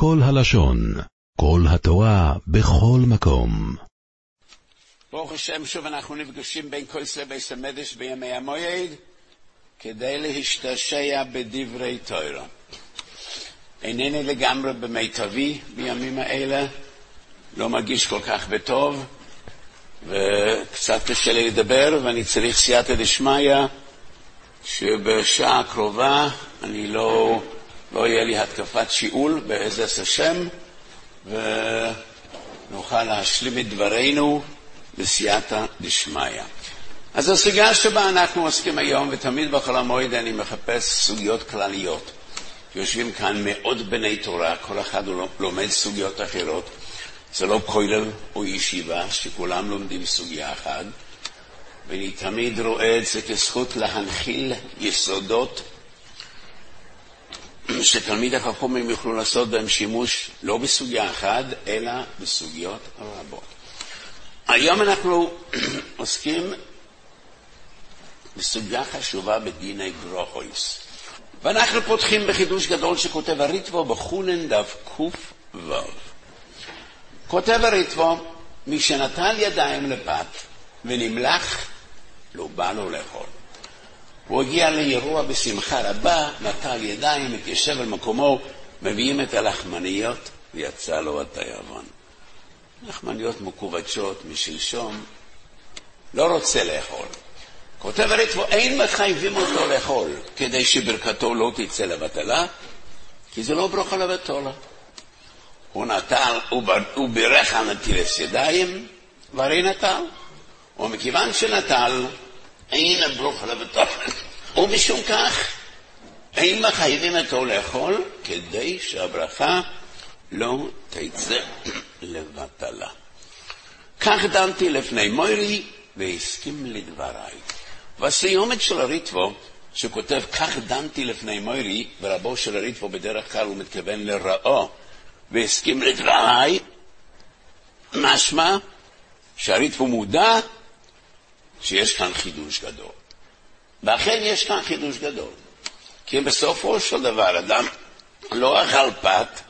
כל הלשון, כל התורה, בכל מקום. ברוך השם, שוב אנחנו נפגשים בין כל זה בית המדש בימי המועד, כדי להשתשע בדברי תורה. אינני לגמרי במיטבי בימים האלה, לא מרגיש כל כך בטוב, וקצת קשה לי לדבר, ואני צריך סייעתא דשמיא, שבשעה הקרובה אני לא, לא יהיה לי התקפת שיעול בעזרת השם, ונוכל להשלים את דברינו בסייעתא דשמיא. אז הסוגיה שבה אנחנו עוסקים היום, ותמיד בחול המועד אני מחפש סוגיות כלליות. יושבים כאן מאות בני תורה, כל אחד לומד סוגיות אחרות. זה לא כולל או ישיבה, שכולם לומדים סוגיה אחת, ואני תמיד רואה את זה כזכות להנחיל יסודות שתלמיד החכמים יוכלו לעשות בהם שימוש לא בסוגיה אחת, אלא בסוגיות רבות. היום אנחנו עוסקים בסוגיה חשובה בדיני גרוחויס. ואנחנו פותחים בחידוש גדול שכותב הריטבו בחולן דף קו. כותב הריטבו, מי שנטל ידיים לפת ונמלח, לא בא לו לאכול. הוא הגיע לאירוע בשמחה רבה, נטל ידיים, התיישב על מקומו, מביאים את הלחמניות, ויצא לו התיאבון. לחמניות מכווצות משלשום, לא רוצה לאכול. כותב הריטבו, אין מחייבים אותו לאכול כדי שברכתו לא תצא לבטלה, כי זה לא ברכה לבטלה. הוא נטל, הוא בירך על נטילת ידיים, והרי נטל. ומכיוון שנטל, אין הברכה לבטלה. ומשום כך, אין מחייבים אותו לאכול כדי שהברכה לא תצא לבטלה. כך דנתי לפני מוירי והסכים לדבריי. והסיומת של הריטבו, שכותב כך דנתי לפני מוירי, ורבו של הריטבו בדרך כלל הוא מתכוון לרעו, והסכים לדבריי, משמע שהריטבו מודע שיש כאן חידוש גדול. ואכן יש כאן חידוש גדול. כי בסופו של דבר אדם לא אכל פת,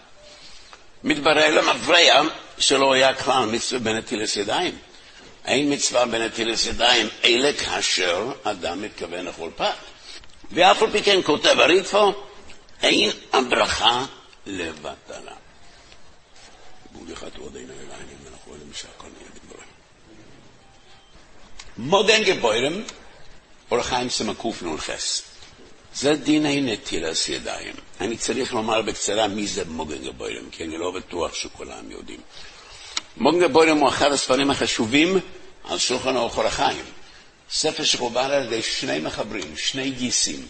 מתברר למפרע שלא היה כלל מצווה בנטילת ידיים. אין מצווה בנטילת ידיים, אלא כאשר אדם מתכוון לאכול פת. ואף על פי כן כותב הריטפו, אין הברכה לבטלה. מודן גבוירם, אור חיים סמקוף נולחס. זה דיני נטילת ידיים. אני צריך לומר בקצרה מי זה מוגן גבוירם, כי אני לא בטוח שכולם יודעים. מוגן גבוירם הוא אחד הספרים החשובים על שולחן אורך החיים. ספר שחובר על ידי שני מחברים, שני גיסים,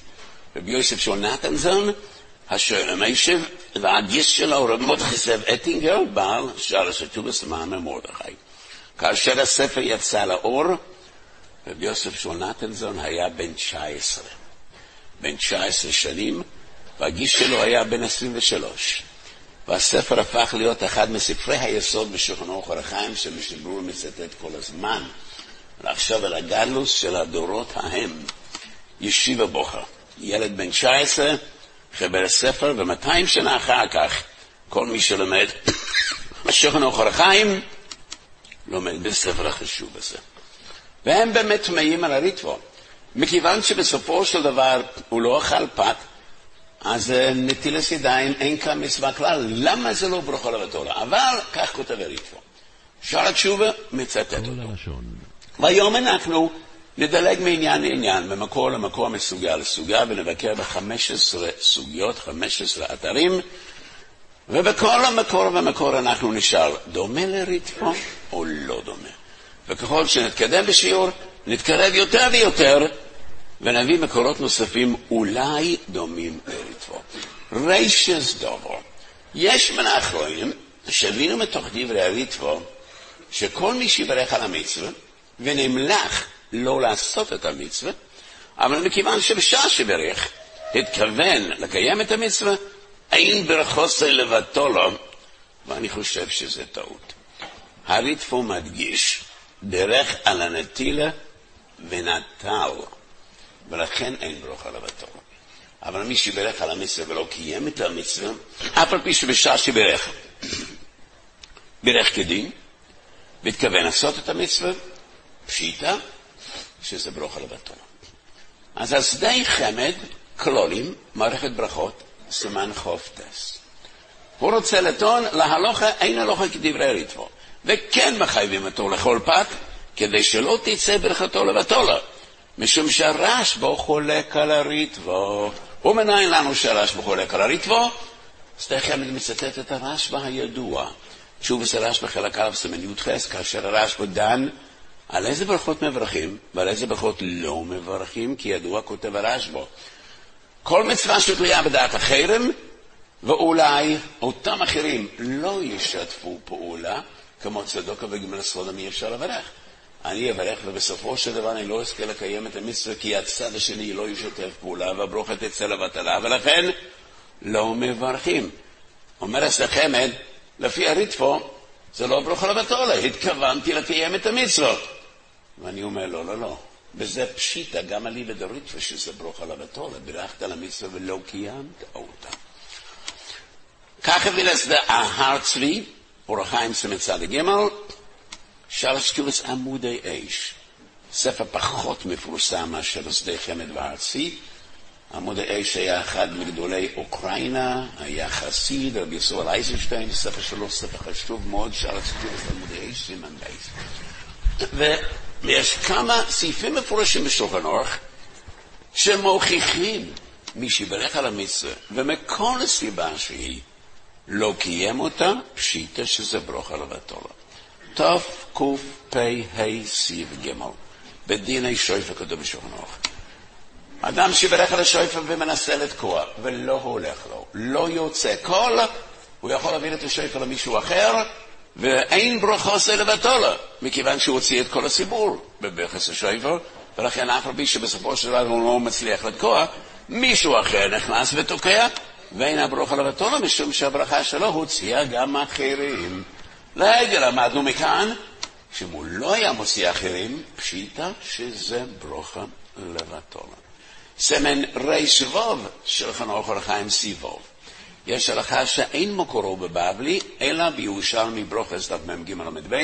רבי יוסף שון נתנזון, אשר מיישב, והגיס שלו רב מודחסב אטינגר, בעל שער השטובס למאמר מרדכי. כאשר הספר יצא לאור, רבי יוסף שון נתנזון היה בן 19. בן 19 שנים, והגיס שלו היה בן 23. והספר הפך להיות אחד מספרי היסוד בשולחן אורך החיים, שמשברור מצטט כל הזמן. לחשוב על הגלוס של הדורות ההם. ישיבה בוכר, ילד בן 19, חיבר ספר, ו-200 שנה אחר כך, כל מי שלומד בשולחן אורך החיים, לומד בספר החשוב הזה. והם באמת טמאים על הריטבו. מכיוון שבסופו של דבר הוא לא אכל פת, אז נטילת ידיים אין כאן מצווה כלל. למה זה לא ברכה לבתולה? אבל כך כותב הריטבו. שער התשובה מצטט אותו. והיום אנחנו נדלג מעניין לעניין, ממקור למקור, מסוגיה לסוגיה, ונבקר ב-15 סוגיות, 15 אתרים, ובכל המקור ומקור אנחנו נשאל, דומה לריטבו או לא דומה? וככל שנתקדם בשיעור, נתקרב יותר ויותר, ונביא מקורות נוספים אולי דומים לריטבו. רישס דובר. יש מן האחרונים שהבינו מתוך דברי הריטבו, שכל מי שיברך על המצווה, ונמלך לא לעשות את המצווה, אבל מכיוון שבשעה שברך התכוון לקיים את המצווה, אין ברכוסי לבטו לו, ואני חושב שזה טעות. הריטפו מדגיש, דרך על הנטילה ונטל, ולכן אין ברכה לבטו. אבל מי שבירך על המצווה ולא קיים את המצווה, אף על פי שבשעה שבירך, בירך כדין, והתכוון לעשות את המצווה, פשיטה, שזה ברוכה לבטלה. אז השדה חמד, כלולים, מערכת ברכות, סימן חופטס. הוא רוצה לטעון, להלוכה אין הלוכה כדברי ריטבו, וכן מחייבים אותו לכל פת, כדי שלא תצא ברכתו לבטולה, משום שהרשב"א חולק על הריטבו. ומנין לנו שהרשב"א חולק על הריטבו? שדה חמד מצטט את הרשב"א הידוע. שוב זה רשב"א חלק א' סימן י"ח, כאשר הרשב"א דן על איזה ברכות מברכים ועל איזה ברכות לא מברכים, כי ידוע כותב הרשב"א. כל מצווה שתלויה בדעת החרם, ואולי אותם אחרים לא ישתפו פעולה, כמו צדוקה וגמל סודום אי אפשר לברך. אני אברך, ובסופו של דבר אני לא אזכה לקיים את המצווה, כי הצד השני לא ישתף פעולה, והברוכה תצא לבטלה, ולכן לא מברכים. אומר הסחמד, לפי הריטפו, זה לא ברוכה לבטלה, התכוונתי לקיים את המצוות. ואני אומר, לא, לא, לא. וזה פשיטה, גם עלי בדריטפו, שזה ברוכה לבטלה, בירכת על המצווה ולא קיימת אותה. כך הביא לסדר ההר צבי, אורח חיים סמצד ג' שער סקיולס עמודי אש, ספר פחות מפורסם מאשר שדה חמד וארצי. עמודי אש היה אחד מגדולי אוקראינה, היה חסיד, רבי ישראל אייזנשטיין, ספר שלו, ספר חשוב מאוד, שער סקיולס עמודי אש, סימן בייס. ויש כמה סעיפים מפורשים בשולחן אורך שמוכיחים מי שיברך על המצווה, ומכל סיבה שהיא לא קיים אותה, פשיטה שזה ברוך על הבטולה. תקפ"ה סיב ג' בדיני שויפה כתוב בשולחן ערוך. אדם שברך על השויפה ומנסה לתקוע, ולא הולך לו, לא יוצא קול, הוא יכול להעביר את השויפה למישהו אחר, ואין ברכה עושה לבטולה, מכיוון שהוא הוציא את כל הסיבור בברכס השויפה, ולכן אף פי שבסופו של דבר הוא לא מצליח לתקוע, מישהו אחר נכנס ותוקע, ואין הברכה לבטולה, משום שהברכה שלו הוציאה גם אחרים. לרגע למדנו מכאן, שאם הוא לא היה מוציא אחרים, פשיטה שזה ברוכה לבטולה. סמן ריש ווב של חנוך לחיים סיבוב. יש הלכה שאין מקורו בבבלי, אלא בירושלמי ברוכס דף מ"ג ל"ב,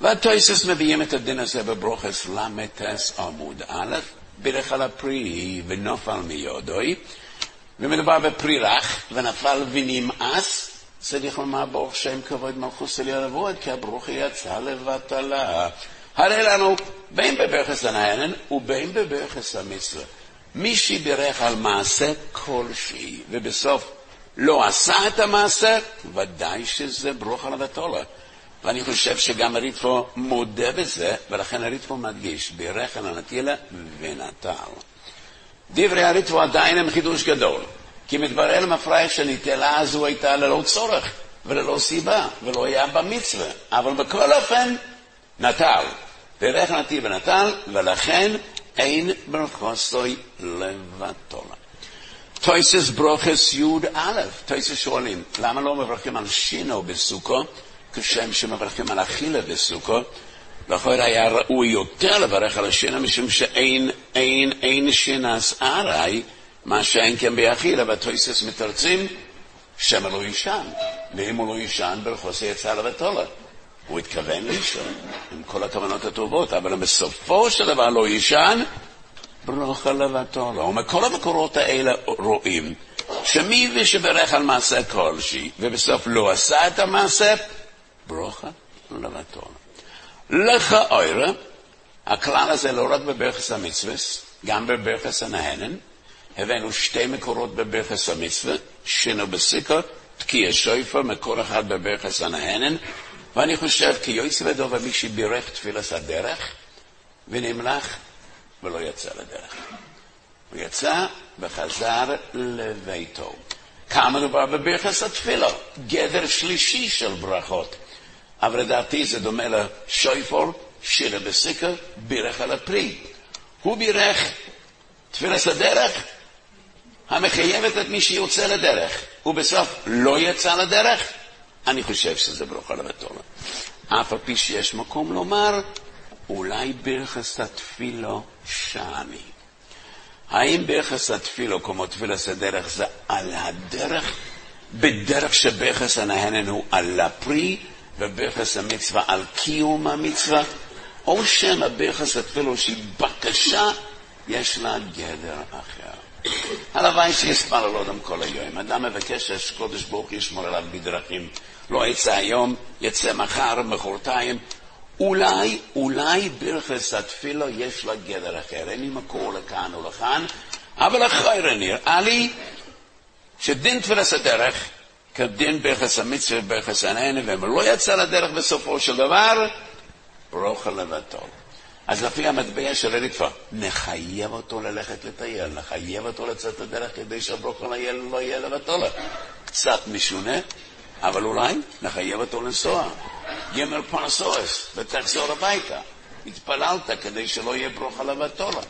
והטויסס מביאים את הדין הזה בברוכס ל"ס עמוד א', בירך על הפרי ונופל מיודוי, ומדובר בפרי רך, ונפל ונמאס, צריך לומר ברוך שם כבוד מלכוס אל ירבוד, כי הברוך יצא לבטלה. הרי לנו בין בברכס הנהנן ובין בברכס המצווה. מי שבירך על מעשה כלשהי, ובסוף לא עשה את המעשה, ודאי שזה ברוך על הבטולה. ואני חושב שגם הריטפו מודה בזה, ולכן הריטפו מדגיש, בירך על הנטילה ונטל. דברי הריטפו עדיין הם חידוש גדול. כי מתברר למפרש שנטלה הזו הייתה ללא צורך וללא סיבה, ולא היה בה מצווה. אבל בכל אופן, נטל. בירך נתיב ונטל, ולכן אין ברכוסוי לבטולה. טויסס ברוכס י"א, טויסס שואלים, למה לא מברכים על שינו בסוכו, כשם שמברכים על אכילה בסוכו? לכאורה היה ראוי יותר לברך על השינה, משום שאין אין, אין שינס ארעי מה שאין כן ביחיד, אבל טויסס מתרצים, שמא לא יישן. ואם הוא לא יישן, ברכוס יצא לבטולה. הוא התכוון לישון, עם כל הכוונות הטובות, אבל בסופו של דבר לא יישן, ברוכה לבטולה. ומכל המקורות האלה רואים שמי ושברך על מעשה כלשהי, ובסוף לא עשה את המעשה, ברוכה לבטולה. לכאורה, הכלל הזה לא רק בברכס המצווה, גם בברכס הנהנן, הבאנו שתי מקורות בברכס המצווה, שינו בסיקה, תקיע שויפר, מקור אחד בברכס הנהנן, ואני חושב כי יועץ ודובר מי שבירך תפילת הדרך, ונמלך ולא יצא לדרך. הוא יצא וחזר לביתו. כמה מדובר בברכס התפילה, גדר שלישי של ברכות. אבל לדעתי זה דומה לשויפור, שירה בסיקה, בירך על הפרי. הוא בירך תפילת הדרך, המחייבת את מי שיוצא לדרך, ובסוף לא יצא לדרך, אני חושב שזה ברוכה לבתולה. אף על פי שיש מקום לומר, אולי ברכס התפילו שאני. האם ביחס התפילו, כמו תפילס הדרך, זה על הדרך, בדרך שביחס הנהנן הוא על הפרי, וביחס המצווה על קיום המצווה, או שמא ביחס התפילו שהיא בקשה, יש לה גדר אחר. הלוואי שיספר על אדם כל היום. אדם מבקש שקודש ברוך ישמור עליו בדרכים. לא יצא היום, יצא מחר, מחרתיים. אולי, אולי ברכס התפילו יש לה גדר אחר. אין לי מקור לכאן או לכאן, אבל אחרי נראה לי שדין תפילס הדרך כדין ברכס המצווה וברכס הנהנה, ואם לא יצא לדרך בסופו של דבר, ברוכה לבטול. אז לפי המטבע של הריטפה, נחייב אותו ללכת לטייל, נחייב אותו לצאת לדרך כדי שהברוכה לא יהיה לבטולה. קצת משונה, אבל אולי נחייב אותו לנסוע. גמר פרסוס, ותחזור הביתה. התפללת כדי שלא יהיה ברוכה לבטולה.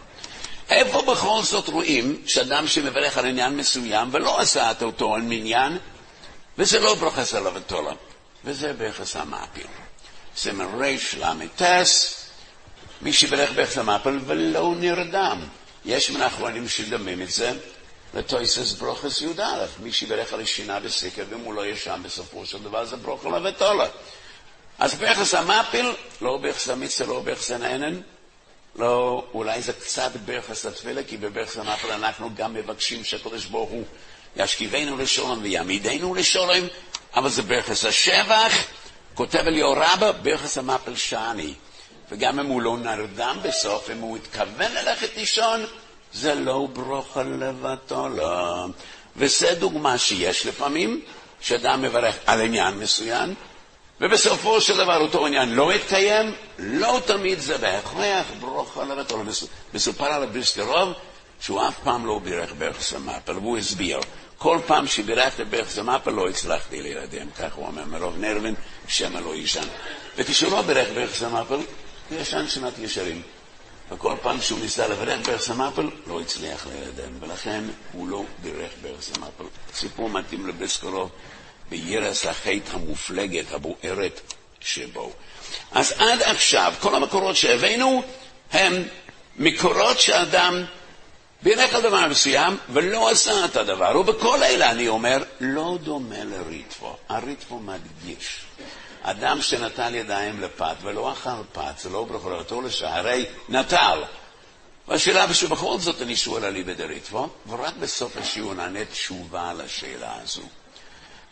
איפה בכל זאת רואים שאדם שמברך על עניין מסוים ולא עשה את אותו מניין, וזה לא ברכה של לבטולה, וזה ביחס המעפיל. סימן רל"ס, מי שברך ביחס המעפיל ולא נרדם. יש מן האחרונים שדמים את זה לטויסס ברוכס י"א. מי שברך על שינה בסקר, ואם הוא לא ישן בסופו של דבר, זה ברכה לבטולה. אז ביחס המעפיל, לא ביחס המצווה, לא ביחס הנהנן, לא, אולי זה קצת ביחס התפילה, כי בביחס המעפיל אנחנו גם מבקשים שהקדוש ברוך הוא ישכיבנו לשלום ויעמידנו לשלום, אבל זה ביחס השבח, כותב אליהו רבא, ביחס המפל שאני. וגם אם הוא לא נרדם בסוף, אם הוא התכוון ללכת לישון, זה לא ברוכה לבטו, לא. וזה דוגמה שיש לפעמים, שאדם מברך על עניין מסוים, ובסופו של דבר אותו עניין לא התקיים, לא תמיד זה בהכרח ברוכה לבטו. מסופר על הבריסקרוב שהוא אף פעם לא בירך ביחס המפל, והוא הסביר. כל פעם שבירכתי בערך זמפה לא הצלחתי להירדם, כך הוא אומר, מרוב נרבין, שמא לא יישן. וכשהוא לא בירך בערך זמפל, הוא ישן שנת ישרים. וכל פעם שהוא ניסה לברך בערך זמפל, לא הצליח להירדם, ולכן הוא לא בירך בערך זמפל. סיפור מתאים לבסקרוב, בירס החטא המופלגת, הבוערת שבו. אז עד עכשיו, כל המקורות שהבאנו הם מקורות שאדם בירך על דבר מסוים ולא עשה את הדבר. ובכל אלה אני אומר, לא דומה לריטבו. הריטבו מדגיש. אדם שנטל ידיים לפת ולא אכל פת, זה לא ברכולתו לשערי נטל. והשאלה שבכל זאת אני שואל על איבד הריטבו, ורק בסוף השיעור נענה תשובה לשאלה הזו.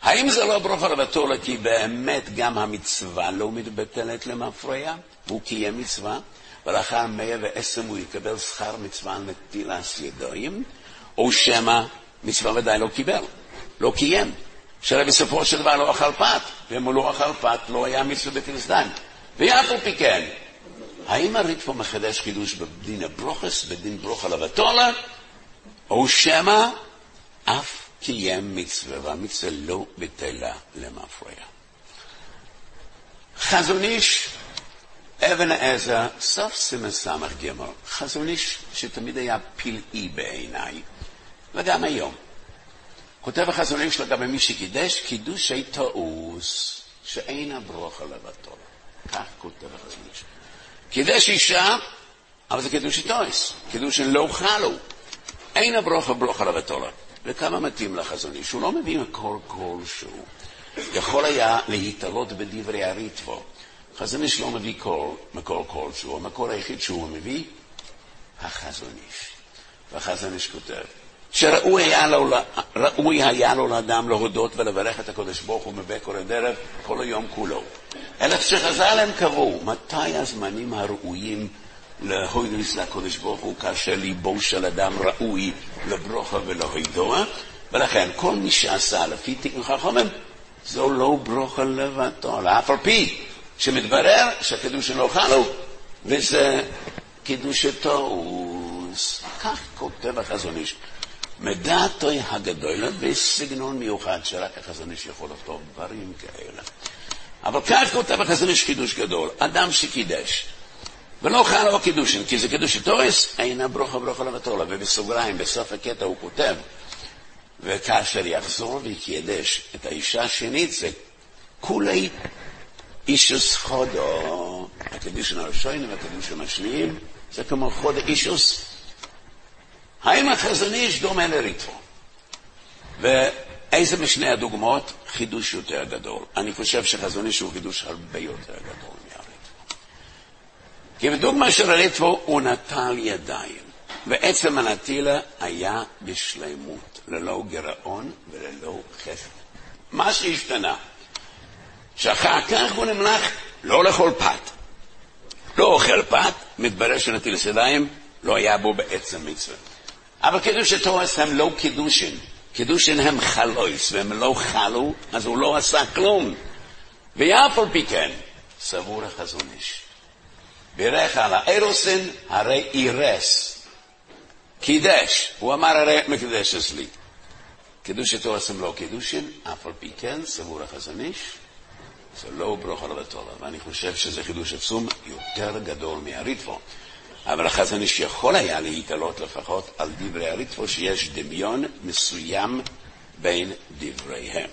האם זה לא ברוך הרבתולה כי באמת גם המצווה לא מתבטלת למפרע, והוא קיים מצווה? מאה ועשם הוא יקבל שכר מצווה נטילת ידיים, או שמא מצווה ודאי לא קיבל, לא קיים. שהרי בסופו של דבר לא אכל פת, ואם הוא לא אכל פת, לא היה מצווה בטילס דם. ואף על פי כן, האם הריטפו מחדש חידוש בדין הברוכס, בדין ברוך הלבטולה, או שמא אף קיים מצווה, והמצווה לא בטלה למפרע. חזון איש אבן העזר, סוף סימן גמר, חזון איש שתמיד היה פלאי בעיניי, וגם היום. כותב החזון איש לגבי מי שקידש, קידושי תעוס, שאין הברוכה לבטו. כך כותב החזון איש. קידש אישה, אבל זה קידושי תעוס, קידוש לא חלו. אין הברוכה ברוכה לבטולה. וכמה מתאים לחזון איש, הוא לא מביא מקור כלשהו. יכול היה להתעלות בדברי הריטבו. חזון איש לא מביא קול, מקור כלשהו, המקור היחיד שהוא מביא, החזון איש. והחזון איש כותב, שראוי היה לו, היה לו לאדם להודות ולברך את הקדוש ברוך הוא מבקור הדרך כל היום כולו. אלא שחז"ל הם קבעו מתי הזמנים הראויים להוידוס לקדוש ברוך הוא כאשר ליבו של אדם ראוי לברוכה ולהוידוע, ולכן כל מי שעשה לפי תיקון חכמים זו לא ברוכה לבדו, לאף על פי שמתברר שהקידוש לא חלו, וזה קידוש הטוס. כך כותב החזון איש. מדעתוי הגדולה בסגנון מיוחד שרק החזון איש יכול לכתוב דברים כאלה. אבל כך כותב החזון איש חידוש גדול. אדם שקידש, ולא חל לו קידושין, כי זה קידוש הטורס, אינה ברוכה ברוכה לבטולה. ובסוגריים, בסוף הקטע הוא כותב, וכאשר יחזור ויקדש את האישה השנית, זה כולי אישוס חודו, הקדישון הראשונים והקדישון השניים, זה כמו חודו אישוס האם החזון איש דומה לריטבו? ואיזה משני הדוגמאות חידוש יותר גדול? אני חושב שחזון איש הוא חידוש הרבה יותר גדול מהריטבו. כי בדוגמה של הריטבו הוא נטל ידיים, ועצם הנטילה היה בשלמות, ללא גירעון וללא חסד. מה שהשתנה, שאחר כך הוא נמלך לא לאכול פת. לא אוכל פת, מתברר שנטילת ידיים לא היה בו בעצם מצווה. אבל קידוש התורס הם לא קידושין. קידושין הם חלויס, והם לא חלו, אז הוא לא עשה כלום. ואף על פי כן, סבור החזון איש. בירך על האירוסין, הרי אירס. קידש, הוא אמר הרי מקדש אצלי. קידוש התורס הם לא קידושין, אף על פי כן, סבור החזון איש. זה לא ברוך על ואני חושב שזה חידוש עצום יותר גדול מהריטבו. אבל החזון איש יכול היה להתעלות לפחות על דברי הריטבו, שיש דמיון מסוים בין דבריהם.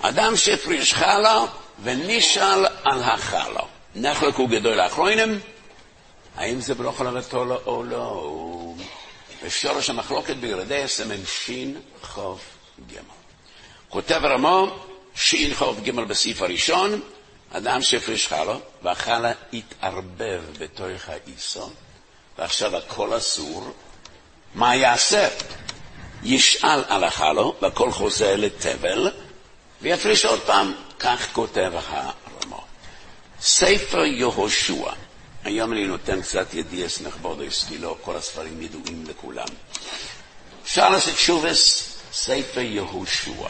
אדם שהפריש חלה ונשאל על החלה. נחלקו גדול האחרונים, האם זה ברוך על או לא? ושורש המחלוקת בירדי הסמן שין חוף גמל. כותב רמו, שין חוף ג' בסעיף הראשון, אדם שהפריש חלה, והחלה התערבב בתוך האיסון, ועכשיו הכל אסור, מה יעשה? ישאל על החלו, והכל חוזר לתבל, ויפריש עוד פעם, כך כותב הרמו. ספר יהושע, היום אני נותן קצת ידיעס נכבודס, כי לא כל הספרים ידועים לכולם. אפשר לעשות שובס, ספר יהושע.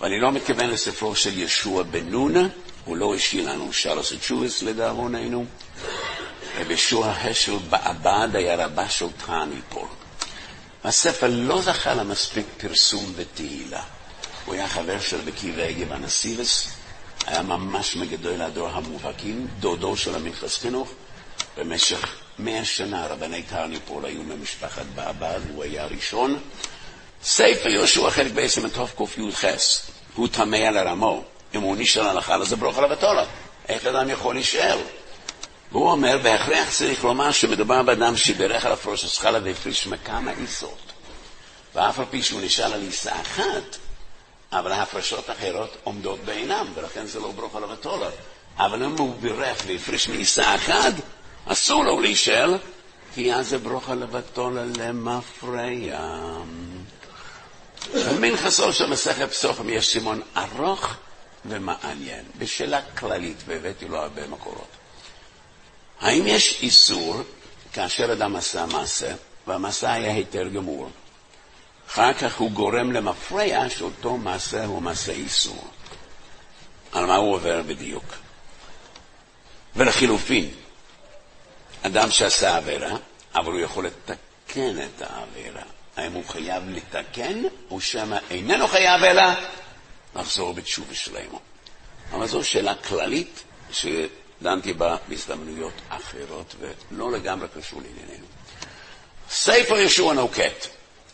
ואני לא מתכוון לספרו של ישוע בן נונה, הוא לא השאיר לנו שלוש תשובס לדאבוננו, ובישוע השל בעבד היה רבה של טעניפול. הספר לא זכה למספיק פרסום ותהילה. הוא היה חבר של בקי וגה בנסיבס, היה ממש מגדול הדור המובהקים, דודו של המכרס חינוך. במשך מאה שנה רבני טרניפול היו ממשפחת בעבד, הוא היה הראשון. ספר יהושע חלק בעצם מתוך קי"ח, הוא טמא על הרמו. אם הוא נשאר הלכה, אז זה ברוך עליו התורה. איך אדם יכול להישאר? והוא אומר, בהכרח צריך לומר שמדובר באדם שבירך על הפרושס חלה והפריש מכמה עיסות. ואף על פי שהוא נשאר על עיסה אחת, אבל ההפרשות האחרות עומדות בעינם, ולכן זה לא ברוך עליו התורה. אבל אם הוא בירך והפריש מעיסה אחת, אסור לו להישאר, כי אז זה ברוך עליו התורה למפרע. במנחסו של מסכת פסוחם יש סימון ארוך ומעניין, בשאלה כללית, והבאתי לו הרבה מקורות. האם יש איסור כאשר אדם עשה מעשה, והמעשה היה היתר גמור, אחר כך הוא גורם למפרע שאותו מעשה הוא מעשה איסור. על מה הוא עובר בדיוק? ולחילופין, אדם שעשה עבירה, אבל הוא יכול לתקן את העבירה. האם הוא חייב לתקן, או שמא איננו חייב אלא לחזור בתשובה שלנו. אבל זו שאלה כללית שדנתי בה בהזדמנויות אחרות ולא לגמרי קשור לענייננו. ספר ישוע נוקט,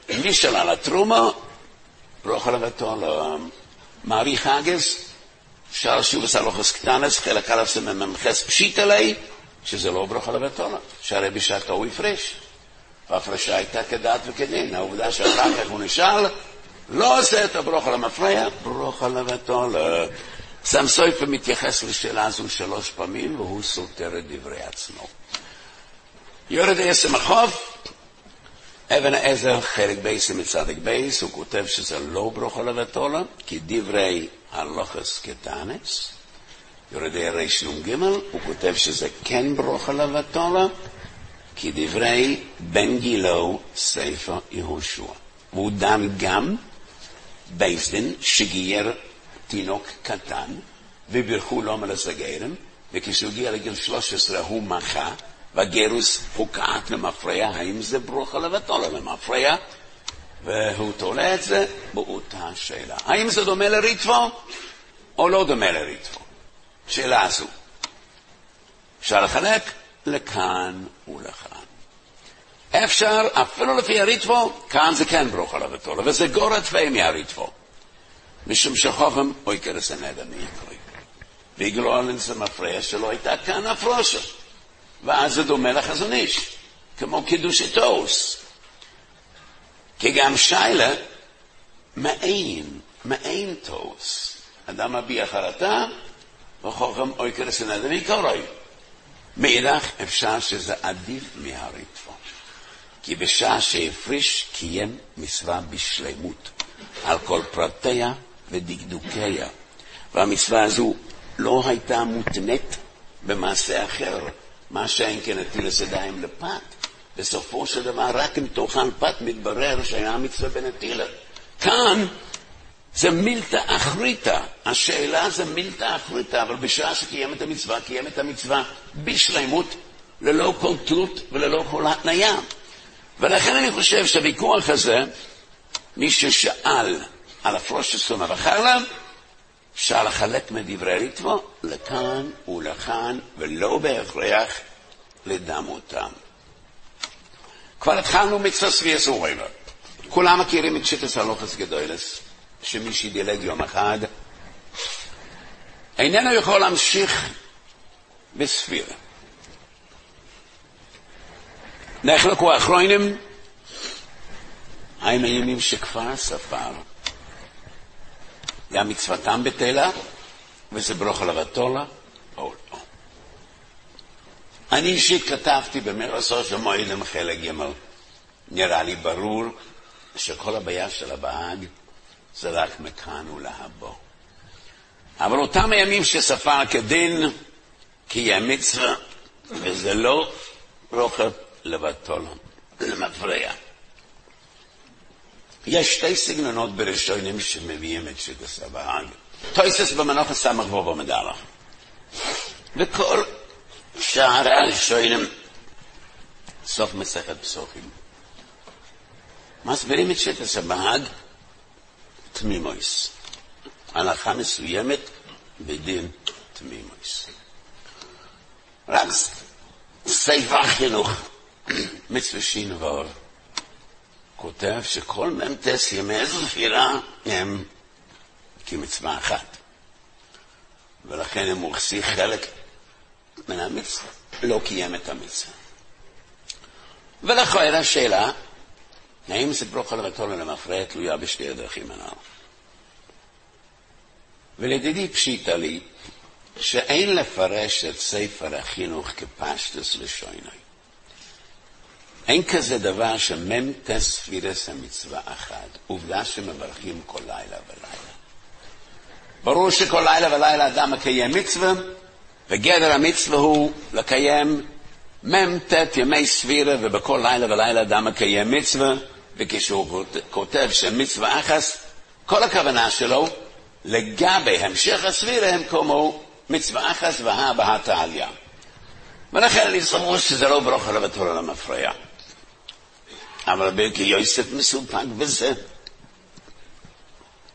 נשאל על התרומה, ברוך הלבתו למעריך אגס, שער שוב סלוחס קטנס, חלק א' סממחס פשיט עלי, שזה לא ברוך הלבתו, שהרי בשעתו הוא הפרש. וההפרשה הייתה כדת וכדין. העובדה שאחר כך הוא נשאל, לא עושה את הברוך על המפרע, ברוך על לבטו. סם סויפר מתייחס לשאלה הזו שלוש פעמים, והוא סותר את דברי עצמו. יורד עשם החוף, אבן העזר, חלק בייס מצדיק בייס, הוא כותב שזה לא ברוך על לבטולה, כי דברי הלוחס קטנס. יורדי רנ"ג, הוא כותב שזה כן ברוך על לבטולה, כדברי בן גילו ספר יהושע. והוא דן גם בייסדין שגייר תינוק קטן, ובירכו לו מלסגרם, וכשהוא הגיע לגיל 13 הוא מחה, והגרוס פוקעת למפרע, האם זה ברוך הלבתו למפרע? והוא תולה את זה באותה שאלה. האם זה דומה לריטבו או לא דומה לריטבו? שאלה זו. אפשר לחלק לכאן ולכאן. אפשר, אפילו לפי הריטבו, כאן זה כן ברוך עליו ותולה, וזה גורת פי מהריטבו. משום שחוכם, אוי כרס הנדע מי יקרי. ויגלו על זה מפריע שלא הייתה כאן הפרושה. ואז זה דומה לחזון איש, כמו קידוש אתוס. כי גם שיילה, מעין, מעין תוס. אדם מביע חרטה, וחוכם אוי כרסנדה מקורי. מאידך אפשר שזה עדיף מהריטפו. כי בשעה שהפריש קיים מצווה בשלמות, על כל פרטיה ודקדוקיה, והמצווה הזו לא הייתה מותנית במעשה אחר, מה שאין כן נטילת ידיים לפת. בסופו של דבר, רק אם תאכל פת, מתברר שהיה מצווה בנטילה. כאן זה מילתא אחריתא, השאלה זה מילתא אחריתא, אבל בשעה שקיים את המצווה, קיים את המצווה בשלמות, ללא כל תלות וללא כל התניה. ולכן אני חושב שהוויכוח הזה, מי ששאל על הפרוש הסומה וחרלה, אפשר לחלק מדברי ריטבו לכאן ולכאן, ולא בהכרח לדם אותם. כבר התחלנו מצווה סביע סורייבה. כולם מכירים את שיטס הלוכס גדולס, שמי שדילג יום אחד, איננו יכול להמשיך בספירה. נחלקו האחרונים, האם הימים שכבר ספר, גם מצוותם בתלה, וזה ברוך לבטולה, או לא. אני אישית כתבתי במרסו של מועדים חלק ג' נראה לי ברור שכל הבעיה של הבהג זה רק מכאן ולהבוא. אבל אותם הימים שספר כדין, קיים מצווה, וזה לא רוחב לבטול, למפריע. יש שתי סגנונות בראשונים שמביאים את שיטס הבהג. טויסס במנוח סמך ובו מדלך. וכל שער הראשונים, סוף מסכת פסוחים. מסבירים את שיטס הבהג תמימויס. הלכה מסוימת בדין תמימויס. רק ספר חינוך, מצווה ואור, כותב שכל מ"טס ימי ספירה הם כמצווה אחת. ולכן אם הוא החסיר חלק מן המצווה, לא קיים את המצווה. ולכן השאלה, האם זה ברוך לבטול למפרע תלויה בשתי הדרכים הנ"ל. ולדידי פשיטא לי, שאין לפרש את ספר החינוך כפשטוס לשוינוי. אין כזה דבר שמ"ם תספירס המצווה אחת, עובדה שמברכים כל לילה ולילה. ברור שכל לילה ולילה אדם מקיים מצווה, וגדר המצווה הוא לקיים מ"ט ימי ספירה, ובכל לילה ולילה אדם מקיים מצווה, וכשהוא כותב שמצווה אחס, כל הכוונה שלו לגבי המשך הספירה הם כמו מצווה אחס והא בהא תעליה. ולכן אני סבור שזה לא ברוך לבטול למפריע. אבל ברכי יוסף מסופק בזה.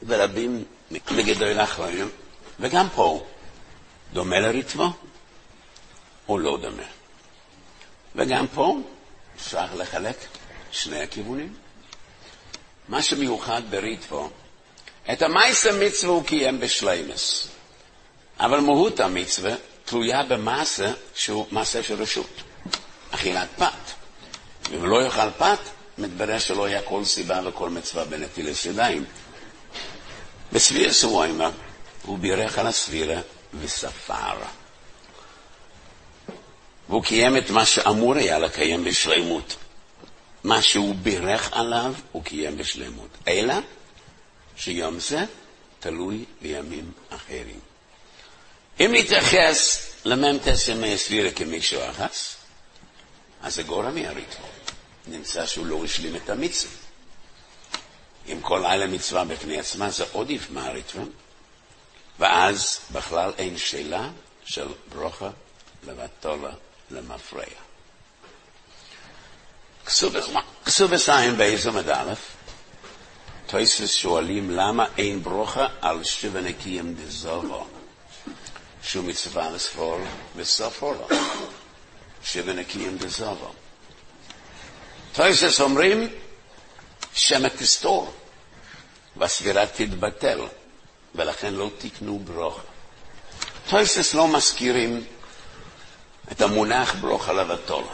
ורבים מגדול האחרונים, וגם פה, דומה לריתמו או לא דומה. וגם פה אפשר לחלק שני הכיוונים. מה שמיוחד בריטבו, את המייסר מצווה הוא קיים בשלימס, אבל מהות המצווה תלויה במעשה שהוא מעשה של רשות, אכילת פת. אם לא יאכל פת, מתברר שלא היה כל סיבה וכל מצווה בנטילת ידיים. בסביר סוויימה הוא בירך על הסבירה וספר. והוא קיים את מה שאמור היה לקיים בשלמות. מה שהוא בירך עליו, הוא קיים בשלמות. אלא שיום זה תלוי בימים אחרים. אם נתייחס למ"ט ימי סבירה כמישהו אחס, אז זה גורם מהריתמו. נמצא שהוא לא השלים את המצווה. אם כל לילה מצווה בפני עצמה, זה עדיף מהריתמה, ואז בכלל אין שאלה של ברוכה לבטולה למפרע. כסובס עין באיזו מדאלף, טויסס שואלים למה אין ברוכה על שבע נקיים דזובו, שהוא מצווה לספור וסופרו לו. שבע נקיים דזובו. טויסס אומרים שמא תסתור והספירה תתבטל, ולכן לא תקנו ברוכה. טויסס לא מזכירים את המונח ברוכה לבטולה.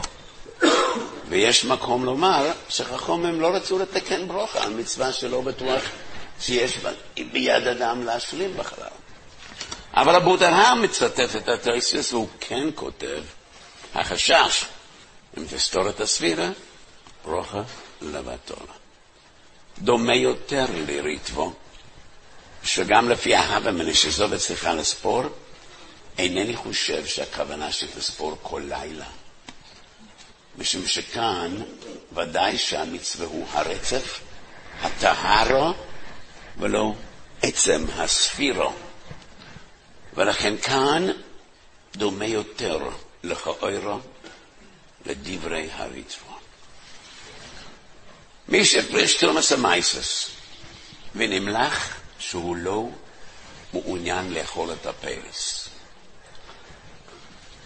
ויש מקום לומר שחכמים לא רצו לתקן ברוכה על מצווה שלא בטוח שיש ביד אדם להשלים בכלל. אבל האבודרהם מצטט את הטויסס והוא כן כותב, החשש, אם תסתור את הספירה, ברוכה לבטולה. דומה יותר לריטבו, שגם לפי ההבמנה שזו וצריכה לספור, אינני חושב שהכוונה שתספור כל לילה. משום שכאן ודאי שהמצווה הוא הרצף, הטהרו, ולא עצם הספירו. ולכן כאן דומה יותר לכאורו לדברי הריטבו. מי שפריש תלמס המייסס ונמלח שהוא לא מעוניין לאכול את הפרס.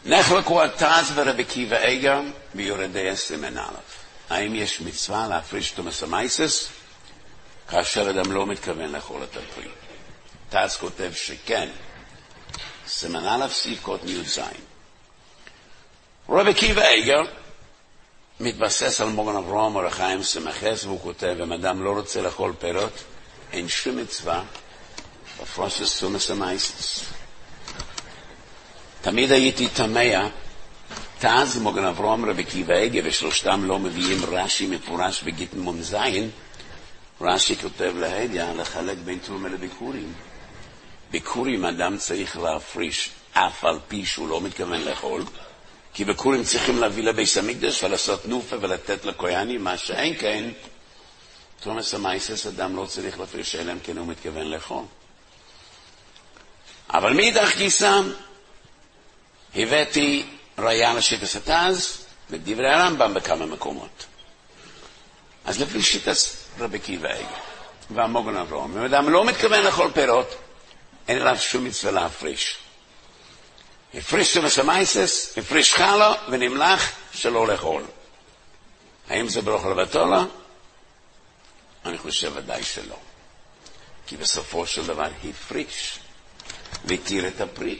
נחלקו התז ורבי קיבא איגר ביורדי סימן א'. האם יש מצווה להפריש תומס המייסס כאשר אדם לא מתכוון לאכול את הפרי? תז כותב שכן. סימן א' סעיף קוד י"ז. רבי קיבא איגר מתבסס על מוגן אברהם או לחיים סמכס והוא כותב, אם אדם לא רוצה לאכול פירות, אין שום מצווה בפרושס סומס המייסס. תמיד הייתי תמה, תז מוגן אברהם רבי קיבא איגר ושלושתם לא מביאים רש"י מפורש בגיטן מ"ז, רש"י כותב להדיה לחלק בין תרומה לביקורים. ביקורים אדם צריך להפריש אף על פי שהוא לא מתכוון לאכול, כי ביקורים צריכים להביא לבית המקדש ולעשות נופה ולתת לכהנים, מה שאין כן, תומס המייסס אדם לא צריך להפריש אלא אם כן הוא מתכוון לאכול. אבל מאידך גיסא, הבאתי ראייה לשיטס התז בדברי הרמב"ם בכמה מקומות. אז לפי שיטס רבי קיבא והמוגן אברום, אם אדם לא מתכוון לאכול פירות, אין עליו שום מצווה להפריש. הפריש תומס המייסס, הפריש חלו ונמלח שלא לאכול. האם זה ברוך לבטולה? אני חושב ודאי שלא. כי בסופו של דבר הפריש והתיר את הפרי.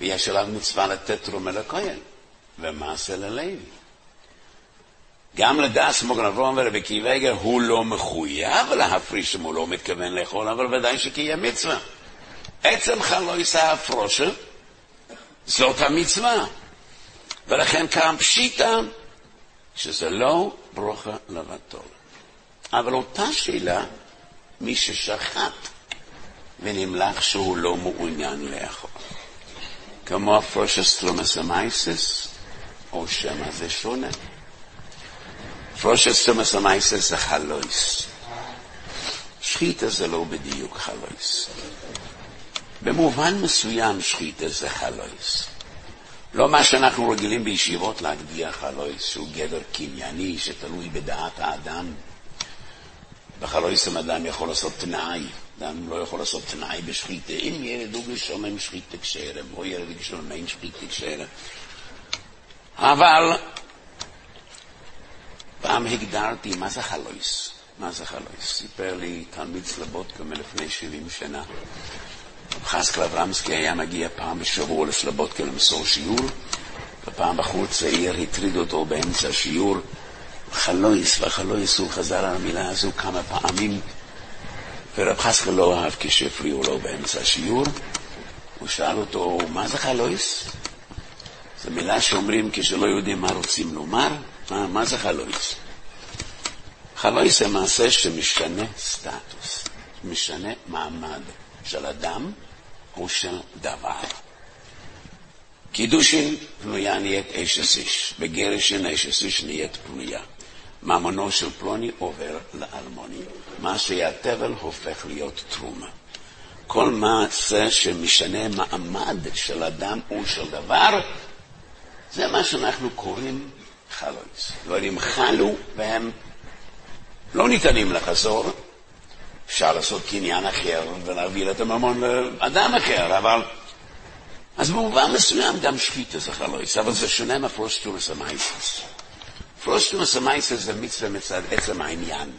ויש עליו מצווה לתת תרומה לכהן ומעשה ללוי. גם לדס מוגן אברום ורבי קיבגר הוא לא מחויב להפריש אם הוא לא מתכוון לאכול, אבל ודאי שקיים מצווה. עצם חלויס ההפרושה זאת המצווה. ולכן כאן פשיטה שזה לא ברוכה לבטול. אבל אותה שאלה, מי ששחט ונמלח שהוא לא מעוניין לאכול. כמו הפרושס תלומס המייסס, או שמא זה שונה. פרושס תלומס המייסס זה חלויס. שחיטה זה לא בדיוק חלויס. במובן מסוים שחיטה זה חלויס. לא מה שאנחנו רגילים בישיבות להגדיר חלויס, שהוא גדר קנייני שתלוי בדעת האדם. בחלויס אדם יכול לעשות תנאי, אדם לא יכול לעשות תנאי בשחיטה. אם ילד הוא גשומם שחיטה כשרם, או ילד גשומם אין שחיטה כשרם. אבל פעם הגדרתי מה זה חלויס. מה זה חלויס? סיפר לי תלמיד סלבודקה מלפני 70 שנה. חסקל אברמסקי היה מגיע פעם בשבוע לסלבודקה למסור שיעור, ופעם בחור צעיר הטריד אותו באמצע השיעור, חלויס, והחלויס הוא חזר על המילה הזו כמה פעמים, ורב חסקל לא אהב כשהפריעו לו באמצע השיעור. הוא שאל אותו, מה זה חלויס? זו מילה שאומרים כשלא יודעים מה רוצים לומר, מה, מה זה חלויס? חלויס זה מעשה שמשנה סטטוס, משנה מעמד של אדם או של דבר. קידושין פנויה נהיית אשס איש, בגרשין אשס איש נהיית פנויה. ממונו של פלוני עובר לאלמוני. מה שהיה תבל הופך להיות תרומה. כל מעשה שמשנה מעמד של אדם או של דבר, זה מה שאנחנו קוראים חלויס. דברים חלו והם לא ניתנים לחזור, אפשר לעשות קניין אחר ולהעביר את הממון לאדם אחר, אבל... אז במובן מסוים גם שחיטה זה חלויס, אבל זה שונה מפרוסטורס המייסס. פרוסטורס המייסס זה מצווה מצד עצם העניין.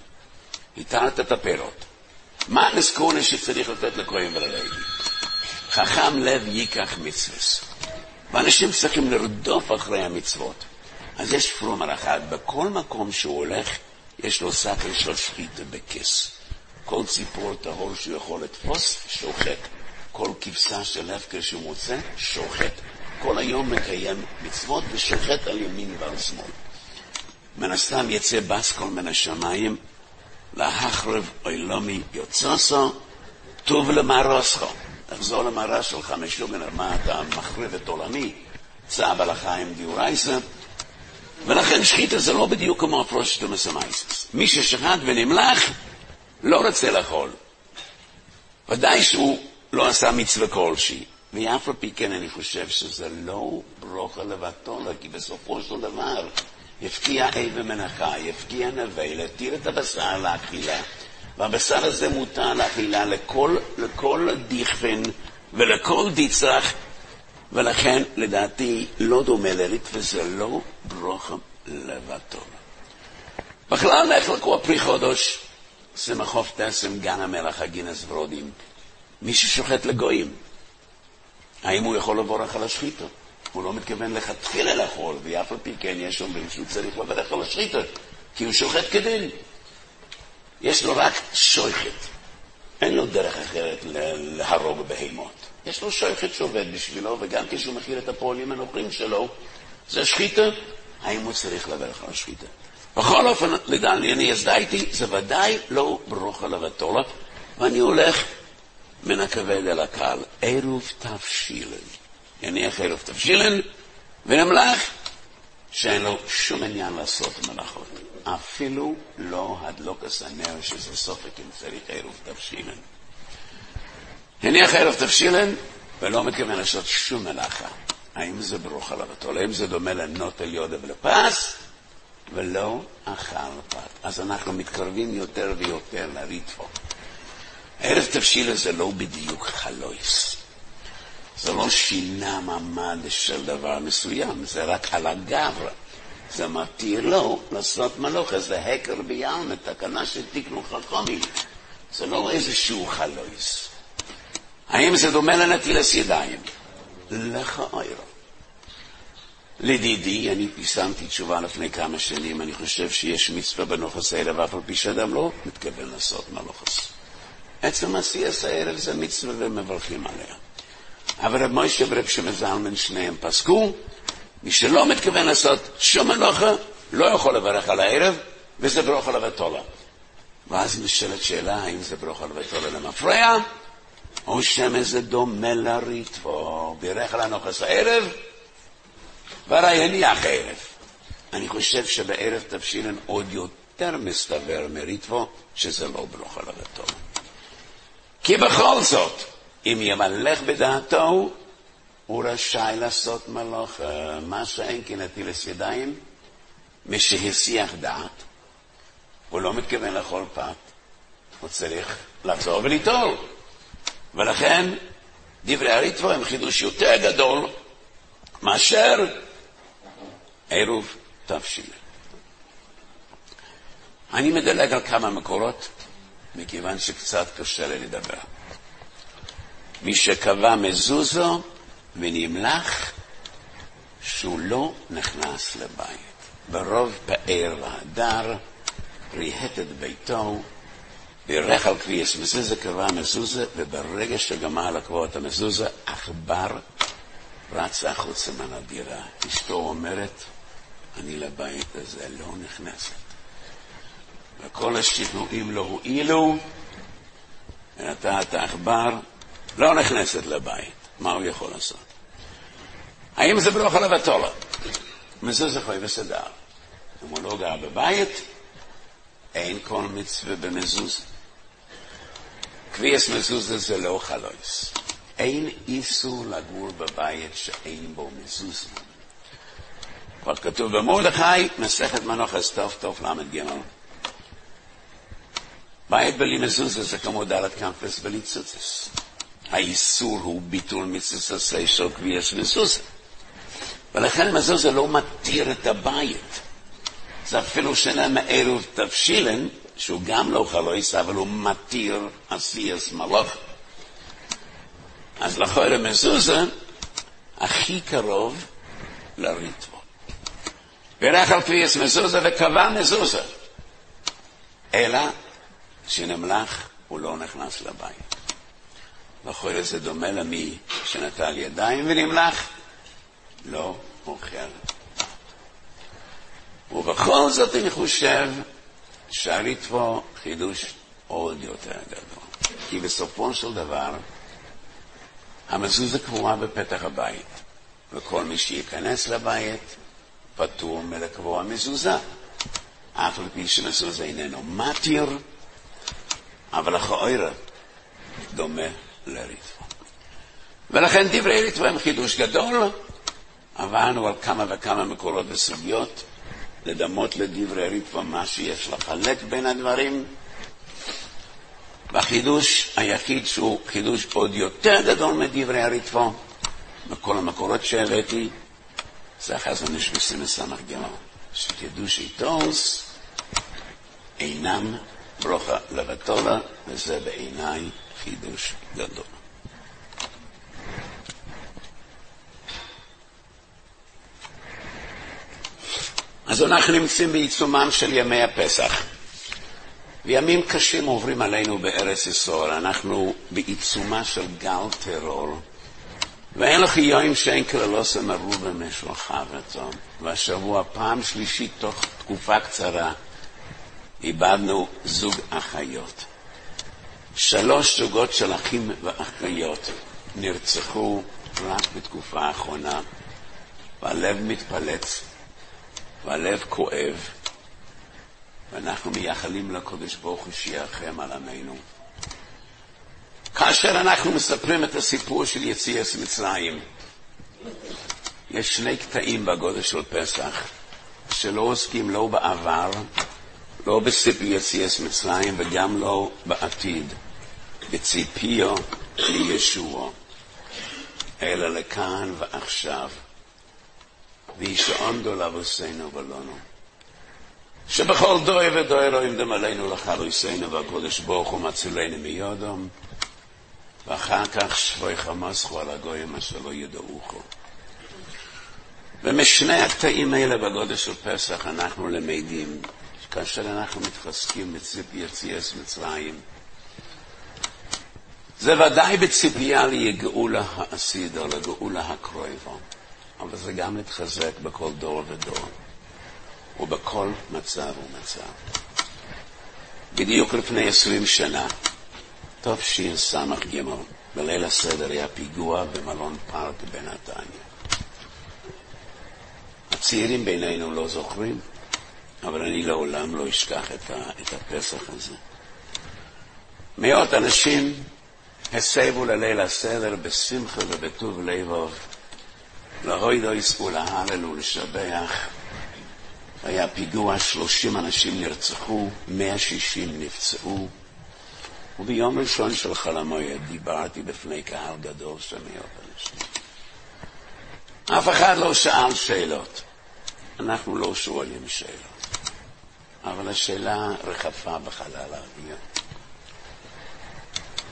התרת את הפירות. מה הנזכונה שצריך לתת לכהן וללוי? חכם לב ייקח מצווה. ואנשים צריכים לרדוף אחרי המצוות. אז יש פרומר אחד, בכל מקום שהוא הולך, יש לו סקר של שחיתה בכיס. כל ציפור טהור שהוא יכול לתפוס, שוחט. כל כבשה של הפקר שהוא מוצא, שוחט. כל היום מקיים מצוות ושוחט על ימין ועל שמאל. מן הסתם יצא בסקול מן השמיים, להחרב אוילומי יוצאסו, טוב למרוסכו. תחזור למראה שלך משוגן, מה אתה מחריב את עולמי, צעב על החיים דיורייסה. ולכן שחיטה זה לא בדיוק כמו הפרושטום הסמייסס. מי ששחט ונמלח, לא רוצה לאכול. ודאי שהוא לא עשה מצווה כלשהי. ואף על פי כן אני חושב שזה לא ברוכה לבטולה, כי בסופו של דבר הפקיע אי ומנחה, יפקיע נווה, להתיר את הבשר לאכילה, והבשר הזה מותר לאכילה לכל, לכל דיכפן ולכל דיצח, ולכן לדעתי לא דומה לריט, וזה לא ברוכה לבטולה. בכלל נחלקו הפרי חודש, סמכוף תסם, גן המלח, הגינס ורודים. מי ששוחט לגויים, האם הוא יכול לבורך על השחיתו? הוא לא מתכוון לכתחילה לאכול, ואף על פי כן יש אומרים שהוא צריך לברך על השחיתו, כי הוא שוחט כדין. יש לו רק שויכת. אין לו דרך אחרת להרוג בהימות. יש לו שויכת שעובד בשבילו, וגם כשהוא מכיר את הפועלים הנוכרים שלו, זה שחיתה, האם הוא צריך לברך על השחיתה? בכל אופן, לדעתי, אני הזדהיתי, זה ודאי לא ברוכה לבטולה, ואני הולך מן הכבד אל הקל, עירוב תבשילן. יניח עירוב תבשילן, ונמלח שאין לו שום עניין לעשות מלאכות. אפילו לא הדלוקס הנר, שזה סופק אם צריך עירוב תבשילן. הניח ערב תבשילן, ולא מתכוון לעשות שום מלאכה. האם זה ברוך על הבתול? האם זה דומה לנוטל יודה ולפס? ולא אכל פת. אז אנחנו מתקרבים יותר ויותר לריטפו. ערב תבשילה זה לא בדיוק חלויס. זה לא שינה מעמד של דבר מסוים, זה רק על הגבר. זה מתיר לו לעשות מלוכה, זה הקר ביעלמה, תקנה של תקנו חכמים. זה לא איזשהו חלויס. האם זה דומה לנטילס ידיים? לך אוירו. לדידי, אני פרסמתי תשובה לפני כמה שנים, אני חושב שיש מצווה בנוחס האלה, ואף על פי שאדם לא מתכוון לעשות מלוכס. עצם עשיית הערב זה מצווה ומברכים עליה. אבל רב מוישה ורב שמזלמן שניהם פסקו, מי שלא מתכוון לעשות שום מלוכה, לא יכול לברך על הערב, וזה ברוך על הבתולה. ואז נשאלת שאלה, האם זה ברוך על הבתולה למפרע, או שמא זה דומה לריטבו, בירך על הנוחס הערב, והרי הניח הערב. אני חושב שבערב תבשילן עוד יותר מסתבר מריטבו, שזה לא ברוך על הבתולה. כי בכל זאת, אם ימלך בדעתו, הוא רשאי לעשות מלוך, מה שאין כי נטילס ידיים, משהסיח דעת, הוא לא מתכוון לאכול פת, הוא צריך לחזור וליטול. ולכן, דברי הריטבו הם חידוש יותר גדול מאשר עירוב תבשיל. אני מדלג על כמה מקורות, מכיוון שקצת קשה לי לדבר. מי שקבע מזוזו ונמלח, שהוא לא נכנס לבית. ברוב פאר והדר, ריהט את ביתו, בירך על קביעס מזוזה, קבע מזוזה, וברגע שגמר לקבוע את המזוזה, עכבר רץ החוצה מן הדירה. אשתו אומרת, אני לבית הזה לא נכנסת. וכל השכנועים לא הועילו, ונטעת העכבר לא נכנסת לבית. מה הוא יכול לעשות? האם זה ברוך עליו התולה? מזוז חוי וסדר. אם הוא לא גר בבית, אין כל מצווה במזוז. קביעס מזוזה זה לא חלויס. אין איסור לגור בבית שאין בו מזוזה. כבר כתוב במרדכי, מסכת מנוחס טוב טוב ל"ג. בית בלי מזוזה זה כמו דלת קמפס בלי צוצס. האיסור הוא ביטול מצוססי של קביעס מזוזה. ולכן מזוזה לא מתיר את הבית. זה אפילו שאלה מערב תבשילן, שהוא גם לא חלויס, אבל הוא מתיר עשייס מלוך. אז לכוי המזוזה הכי קרוב לריטבו. בירך על קביעס מזוזה וקבע מזוזה. אלא שנמלך הוא לא נכנס לבית. לכן זה דומה למי שנטל ידיים ונמלך, לא אוכל. ובכל זאת אני חושב שהריטבו חידוש עוד יותר גדול. כי בסופו של דבר, המזוזה קבועה בפתח הבית, וכל מי שייכנס לבית פטור מלקבוע מזוזה. אף על פי שמזוזה איננו מתיר, אבל לכאורה דומה לריטבו. ולכן דברי ריטבו הם חידוש גדול. עברנו על כמה וכמה מקורות וסוגיות, לדמות לדברי ריטבו מה שיש לחלק בין הדברים. והחידוש היחיד שהוא חידוש עוד יותר גדול מדברי הריטבו, בכל המקורות שהבאתי, זה החזון איש סמך גמר, שקידוש איתוס אינם ברוכה לבטולה, וזה בעיניי חידוש גדול. אז אנחנו נמצאים בעיצומם של ימי הפסח. וימים קשים עוברים עלינו בארץ ישראל. אנחנו בעיצומה של גל טרור, ואין לך יום שאין כללוס מרובה משלחה וצום. והשבוע, פעם שלישית תוך תקופה קצרה, איבדנו זוג אחיות. שלוש זוגות של אחים ואחיות נרצחו רק בתקופה האחרונה, והלב מתפלץ, והלב כואב, ואנחנו מייחלים לקודש ברוך הוא שירחם על עמנו. כאשר אנחנו מספרים את הסיפור של יציאת מצרים, יש שני קטעים בגודל של פסח שלא עוסקים לא בעבר, לא בסיפור יציאת מצרים וגם לא בעתיד, בציפיו לישוע, אלא לכאן ועכשיו. וישעון דו לבוסינו ולונו. שבכל דוי ודוי רואים דם עלינו לחלוסינו והקודש ברוך הוא מצילנו מיודום. ואחר כך שבוי חמסכו על הגויים אשר לא ידעוכו. ומשני הקטעים האלה בגודל של פסח אנחנו למדים, כאשר אנחנו מתחזקים בציפי יציאס מצרים, זה ודאי בציפייה לגאולה העתיד או לגאולה הקרובה, אבל זה גם מתחזק בכל דור ודור ובכל מצב ומצב. בדיוק לפני עשרים שנה תשס"ג, בליל הסדר היה פיגוע במלון פארק בנתניה. הצעירים בינינו לא זוכרים, אבל אני לעולם לא אשכח את הפסח הזה. מאות אנשים הסבו לליל הסדר בשמחה ובטוב לבוב, להוידויס ולהלל ולשבח. היה פיגוע, שלושים אנשים נרצחו, מאה שישים נפצעו. וביום ראשון של חול המועד דיברתי בפני קהל גדול של מאות אנשים. אף אחד לא שאל שאלות. אנחנו לא שואלים שאלות. אבל השאלה רחפה בחלל האוויר.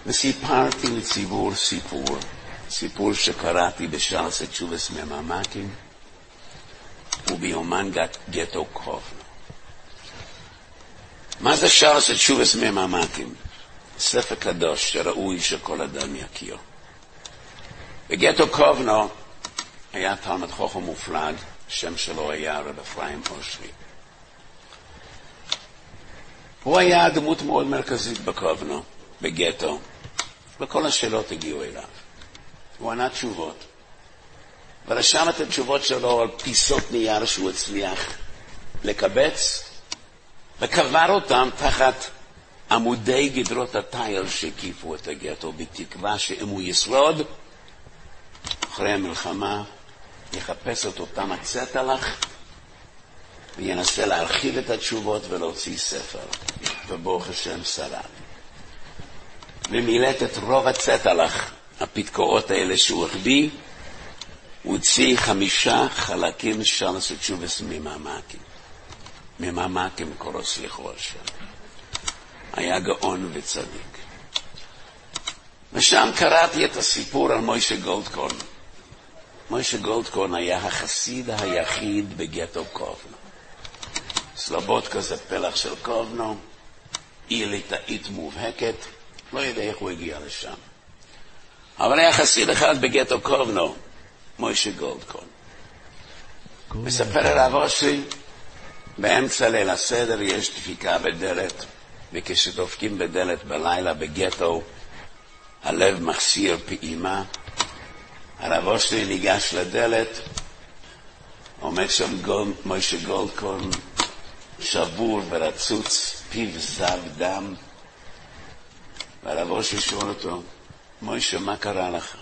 וסיפרתי לציבור סיפור, סיפור שקראתי בשלוש תשובס מממ"קים וביומן גטו קובנה. מה זה שלוש תשובס מממ"קים? ספר קדוש שראוי שכל אדם יכיר. בגטו קובנו היה תלמד חוכם מופלג, שם שלו היה רב אפרים אושרי. הוא היה דמות מאוד מרכזית בקובנו, בגטו, וכל השאלות הגיעו אליו. הוא ענה תשובות, ורשם את התשובות שלו על פיסות נייר שהוא הצליח לקבץ, וקבר אותם תחת עמודי גדרות התיל שהקיפו את הגטו, בתקווה שאם הוא ישרוד, אחרי המלחמה, יחפש את אותם הצטלח וינסה להרחיב את התשובות ולהוציא ספר. וברוך השם שרד. ומילט את רוב הצטלח, הפתקאות האלה שהוא החביא, הוא הוציא חמישה חלקים של תשובס ממעמקים. ממעמקים קורא סליחו השם. היה גאון וצדיק. ושם קראתי את הסיפור על מוישה גולדקורן. מוישה גולדקורן היה החסיד היחיד בגטו קובנו. סלובודקה זה פלח של קובנו, אי ליטאית מובהקת, לא יודע איך הוא הגיע לשם. אבל היה חסיד אחד בגטו קובנו, מוישה גולדקורן. מספר הרב אושרי, באמצע ליל הסדר יש דפיקה בדלת, וכשדופקים בדלת בלילה בגטו, הלב מחסיר פעימה. הרב אושרי ניגש לדלת, עומד שם גול, מוישה גולדקורן, שבור ורצוץ, פיו זב דם. והרב אושרי שואל אותו, מוישה, מה קרה לך?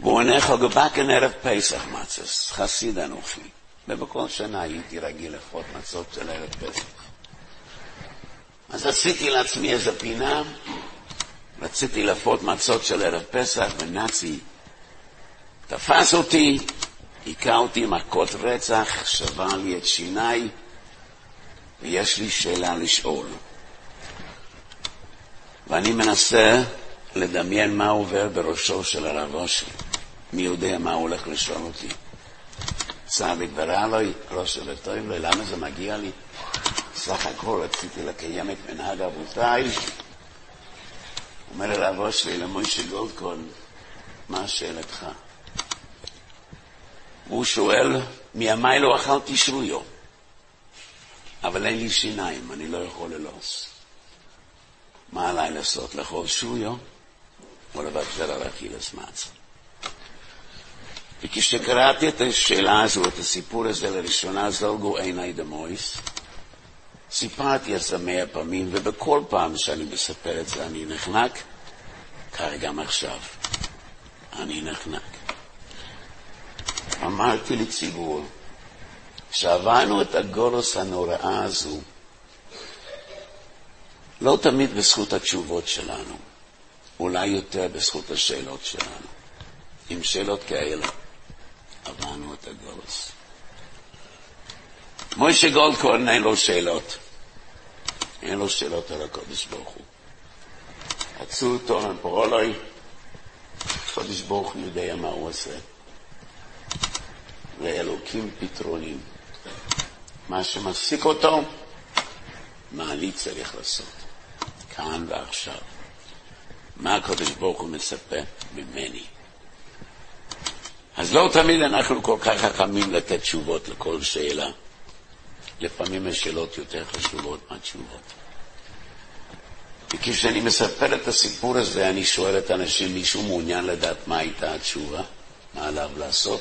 והוא עונה חוגבקן ערב פסח מצס, חסיד אנוכי. ובכל שנה הייתי רגיל לאכול מצות של ערב פסח. אז עשיתי לעצמי איזה פינה, רציתי לאפות מצות של ערב פסח, ונאצי תפס אותי, היכה אותי מכות רצח, שבר לי את שיניי, ויש לי שאלה לשאול. ואני מנסה לדמיין מה עובר בראשו של הרב אושרי. מי יודע מה הוא הולך לשאול אותי? צדיק ורע לו, ראש וטוב לו, למה זה מגיע לי? סך הכל רציתי לקיים את מנהג אבותיי. אומר הרב אושרי למוישה גולדקון, מה שאלתך? והוא שואל, מימיי לא אכלתי שרויו, אבל אין לי שיניים, אני לא יכול ללוס. מה עליי לעשות? לאכול שרויו או לוותר על אכילס מצה? וכשקראתי את השאלה הזו, את הסיפור הזה לראשונה, זולגו עיניי דמויס. סיפרתי את זה מאה פעמים, ובכל פעם שאני מספר את זה אני נחנק, כך גם עכשיו. אני נחנק. אמרתי לציבור, שעברנו את הגולוס הנוראה הזו, לא תמיד בזכות התשובות שלנו, אולי יותר בזכות השאלות שלנו. עם שאלות כאלה. עברנו את הגולוס. מוישה גולדקורן אין לו שאלות. אין לו שאלות על הקודש ברוך הוא. עצו אותו לפרולוי, הקודש ברוך הוא יודע מה הוא עושה. ואלוקים פתרונים. מה שמפסיק אותו, מה אני צריך לעשות, כאן ועכשיו. מה הקדוש ברוך הוא מצפה ממני? אז לא תמיד אנחנו כל כך חכמים לתת תשובות לכל שאלה. לפעמים השאלות יותר חשובות מהתשובות. וכשאני מספר את הסיפור הזה, אני שואל את האנשים, מישהו מעוניין לדעת מה הייתה התשובה? מה עליו לעשות?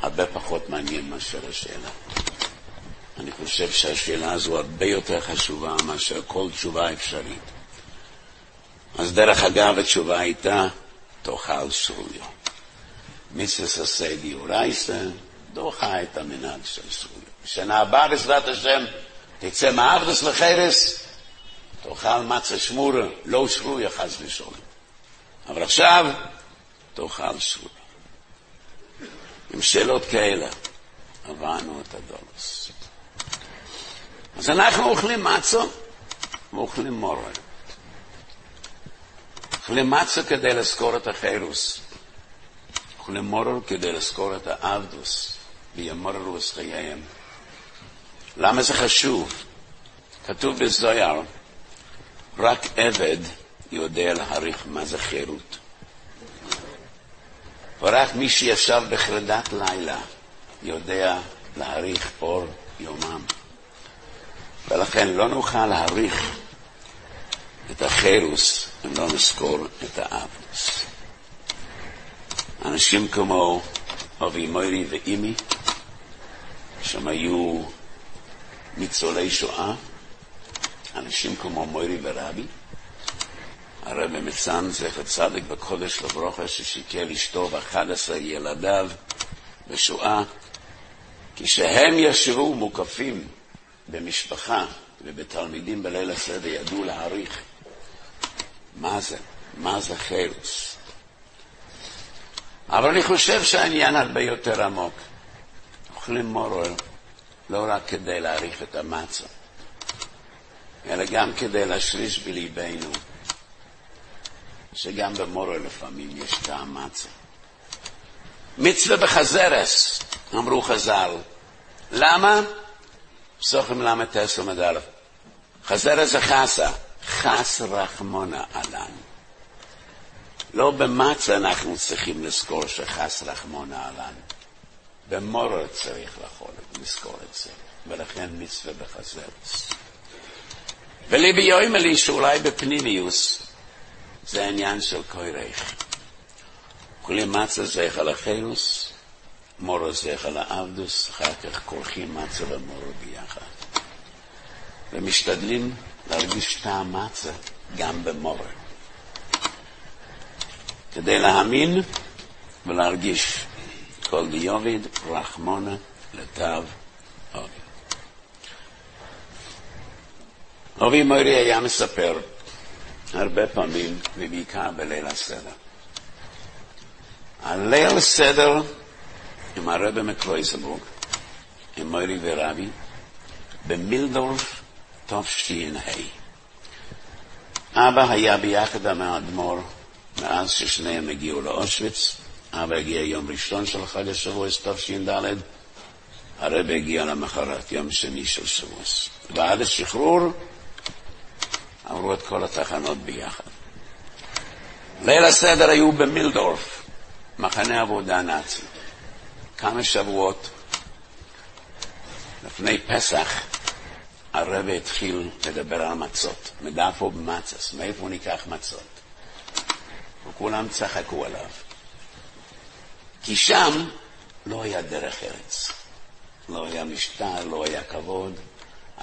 הרבה פחות מעניין מאשר השאלה. אני חושב שהשאלה הזו הרבה יותר חשובה מאשר כל תשובה אפשרית. אז דרך אגב, התשובה הייתה, תאכל סוריו. מצווה עשה דיורייסה, דוחה את המנהג של סוריו. בשנה הבאה, בעזרת השם, תצא מאבדס לחרס, תאכל מצה שמורה, לא שרויה חס ושלום. אבל עכשיו, תאכל סוריו. עם שאלות כאלה, עברנו את הדולוס. אז אנחנו אוכלים מצו ואוכלים מורל. אוכלים מצו כדי לזכור את החירוס. אוכלים מורל כדי לזכור את האבדוס, וימוררו את חייהם. למה זה חשוב? כתוב בזויר, רק עבד יודע להעריך מה זה חירות. ורק מי שישב בחרדת לילה יודע להעריך אור יומם. ולכן לא נוכל להעריך את החירוס אם לא נזכור את האבוס. אנשים כמו אבי מוירי ואימי, שהם היו ניצולי שואה, אנשים כמו מוירי ורבי, הרב מצאן, זכר צדיק בקודש לברוכה, ששיקל אשתו ואחד עשר ילדיו בשואה, כשהם ישבו מוקפים במשפחה ובתלמידים בליל הסדר, ידעו להעריך מה זה, מה זה חירוס. אבל אני חושב שהעניין הרבה יותר עמוק. אוכלים מורל לא רק כדי להעריך את המצה, אלא גם כדי להשריש בליבנו שגם במורל לפעמים יש טעם מצה. מצווה בחזרס, אמרו חז"ל. למה? פסוחים ל"ט עמוד א'. חזרס זה חסה, חס רחמונה עלן. לא במצה אנחנו צריכים לזכור שחס רחמונה עלן. במורר צריך לזכור את זה, ולכן מצווה בחזרס. וליבי יוימר לי שאולי בפנימיוס זה עניין של קוירך. כולי מצה זכר לחילוס, מורו זכר לעבדוס, אחר כך כורכים מצה ומורו ביחד. ומשתדלים להרגיש טעם מצה גם במורו. כדי להאמין ולהרגיש כל דיוביד רחמונה לתו אובי. אובי מורי היה מספר הרבה פעמים, ובעיקר בליל הסדר. הליל הסדר עם הרבי מקלויזבורג, עם מורי ורבי, במילדורף תש"ה. אבא היה ביחד עם האדמו"ר מאז ששניהם הגיעו לאושוויץ. אבא הגיע יום ראשון של חג השבועס תש"ד, הרבי הגיע למחרת, יום שני של שבועס. ועד השחרור עברו את כל התחנות ביחד. ליל הסדר היו במילדורף, מחנה עבודה נאצי. כמה שבועות לפני פסח הרבי התחיל לדבר על מצות. מדאפו במצס, מאיפה ניקח מצות? וכולם צחקו עליו. כי שם לא היה דרך ארץ. לא היה משטר, לא היה כבוד.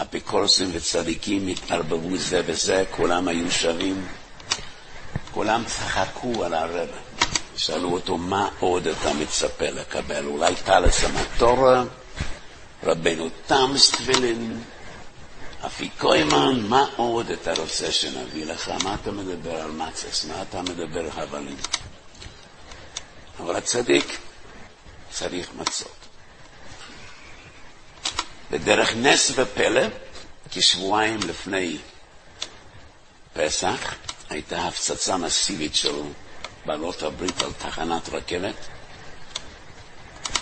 אפיקורסים וצדיקים התערבבו זה בזה, כולם היו שווים. כולם צחקו על הרב. שאלו אותו, מה עוד אתה מצפה לקבל? אולי טלס המטורה? רבנו תם סטבילין? אפיקוימן, מה עוד אתה רוצה שנביא לך? מה אתה מדבר על מצס? מה אתה מדבר על הבלים? אבל הצדיק צריך מצות. בדרך נס ופלא, כשבועיים לפני פסח, הייתה הפצצה מסיבית של בעלות הברית על תחנת רכבת,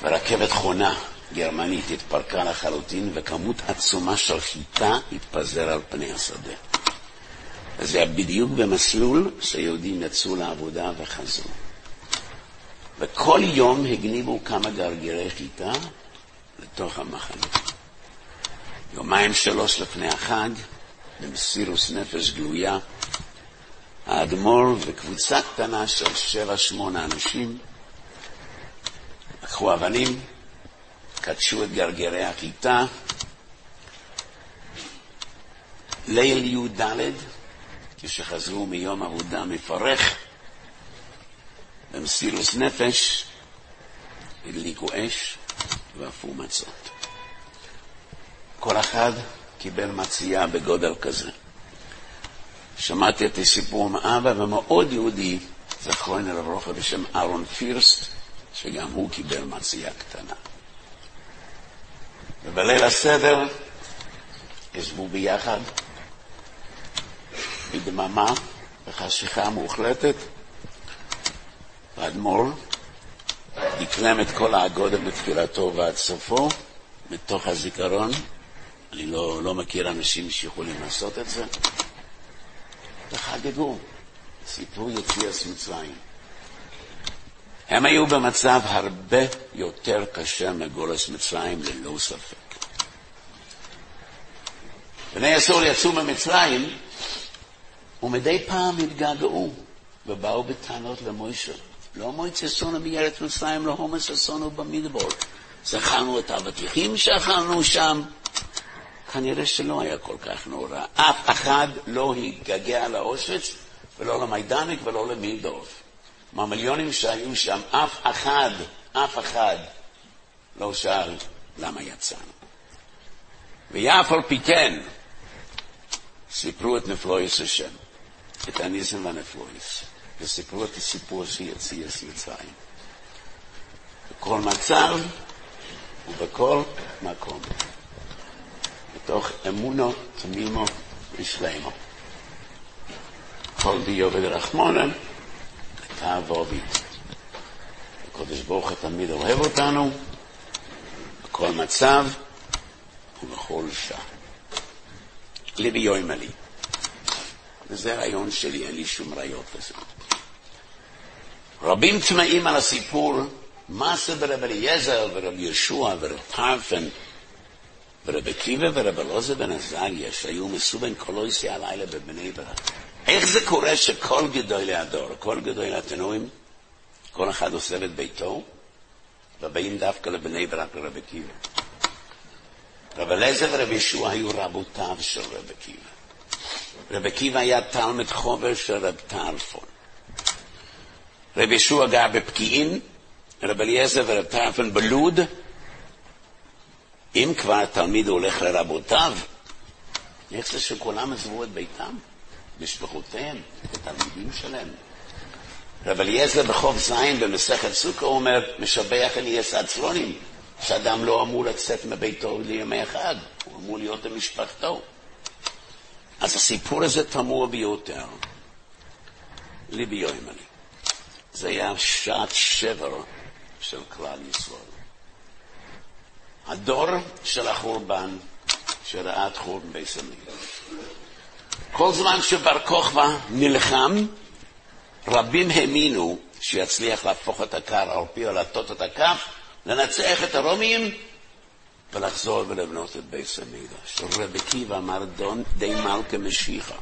ורכבת חונה גרמנית התפרקה לחלוטין, וכמות עצומה של חיטה התפזר על פני השדה. וזה היה בדיוק במסלול שיהודים יצאו לעבודה וחזרו. וכל יום הגניבו כמה גרגירי חיטה לתוך המחנה. יומיים שלוש לפני החג, במסירוס נפש גלויה, האדמו"ר וקבוצה קטנה של שבע שמונה אנשים לקחו אבנים, קדשו את גרגרי החיטה. ליל י"ד, כשחזרו מיום עבודה מפרך, במסירוס נפש, הדליקו אש ואפו מצות. כל אחד קיבל מצייה בגודל כזה. שמעתי את הסיפור מאבא, ומאוד יהודי, זכרוני לברכה בשם אהרון פירסט, שגם הוא קיבל מצייה קטנה. ובליל הסדר ישבו ביחד, בדממה, בחשיכה מוחלטת, והאדמו"ר דקלם את כל האגודה בתפילתו ועד סופו, מתוך הזיכרון. אני לא, לא מכיר אנשים שיכולים לעשות את זה. וחגגו, סיפור יציאת מצרים. הם היו במצב הרבה יותר קשה מגורס מצרים, ללא ספק. בני אסור יצאו ממצרים, ומדי פעם התגעגעו, ובאו בטענות למוישה. לא מויצה סונו מארץ מצרים, לא הומס אסונו במדבור. זכרנו את האבטיחים שאכלנו שם. כנראה שלא היה כל כך נורא. אף אחד לא התגעגע לאושוויץ, ולא למיידניק ולא למילדורף. מהמיליונים שהיו שם, אף אחד, אף אחד לא שאל למה יצאנו. ואף על פי כן, סיפרו את נפלויס השם, את הניסים והנפלויס, וסיפרו את הסיפור שיציע מצרים. בכל מצב ובכל מקום, מתוך אמונו תמימו ושלמו. כל דיו ודרחמונה, תעבובי. הקדוש ברוך הוא תמיד אוהב אותנו, בכל מצב ובכל שעה. ליבי יוימה לי. וזה רעיון שלי, אין לי שום ראיות לזה. רבים טמאים על הסיפור, מה זה ברב אליעזר ורב יהושע ורב טרפן ורב עקיבא ורב אלעזר בן עזריה, שהיו מסובן קולויסי הלילה בבני ברק. איך זה קורה שכל גדולי הדור, כל גדולי התנועים, כל אחד עושה את ביתו, ובאים דווקא לבני ברק לרב עקיבא. רב אליעזר ורב ישוע היו רבותיו של רב עקיבא. רב עקיבא היה תלמיד חובר של רב טרפון. רב ישוע גר בפקיעין, רב אליעזר ורב טרפון בלוד. אם כבר תלמיד הולך לרבותיו, איך זה שכולם עזבו את ביתם, משפחותיהם, את התלמידים שלהם? רב אליעזר בחוב זין במסכת סוכה אומר, משבח אני אעשה עצלונים, שאדם לא אמור לצאת מביתו לימי אחד, הוא אמור להיות עם משפחתו. אז הסיפור הזה תמוה ביותר. ליבי יוימני. זה היה שעת שבר של כלל ישראל. הדור של החורבן, שראה את חורבן המקדש. כל זמן שבר כוכבא נלחם, רבים האמינו שיצליח להפוך את הקר על פי עלתות את הכף, לנצח את הרומים ולחזור ולבנות את בית המקדש. רבי קיבא אמר דון די מלכה משיחה.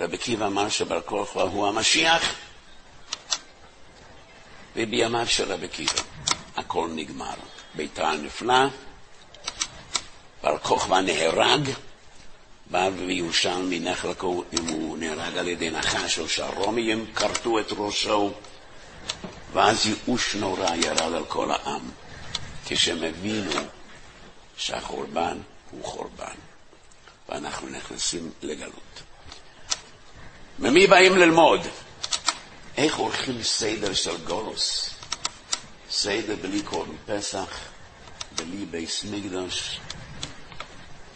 רבי קיבא אמר שבר כוכבא הוא המשיח, ובימיו של רבי קיבא הכל נגמר. ביתר נפלא, בר כוכבא נהרג, בר וירושלמי נחלקו אם הוא נהרג על ידי נחש או שהרומים כרתו את ראשו, ואז ייאוש נורא ירד על כל העם, כשהם הבינו שהחורבן הוא חורבן, ואנחנו נכנסים לגלות. ממי באים ללמוד? איך עורכים סדר של גולוס? סדר בלי קורבן פסח, בלי בייס המקדוש.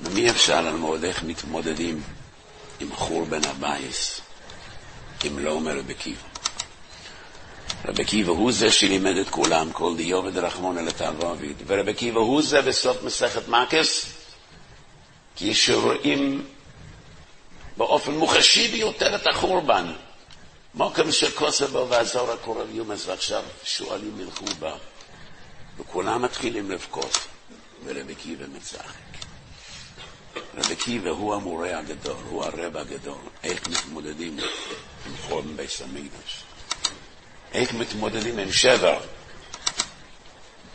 ממי אפשר ללמוד איך מתמודדים עם חורבן הבייס, אם לא מרבי עקיבא? רבי עקיבא הוא זה שלימד את כולם, כל דעביד רחמנא לטב עביד. ורבי עקיבא הוא זה בסוף מסכת מכס, כי שרואים באופן מוחשי ביותר את החורבן. מוקם שכוסה בו ועזור הקורב יומס, ועכשיו שואלים ילכו בה, וכולם מתחילים לבכות, ורבי קיבא מצחק. רבי קיבא הוא המורה הגדול, הוא הרב הגדול, איך מתמודדים עם חורבן בית המקדש. איך מתמודדים עם שבר,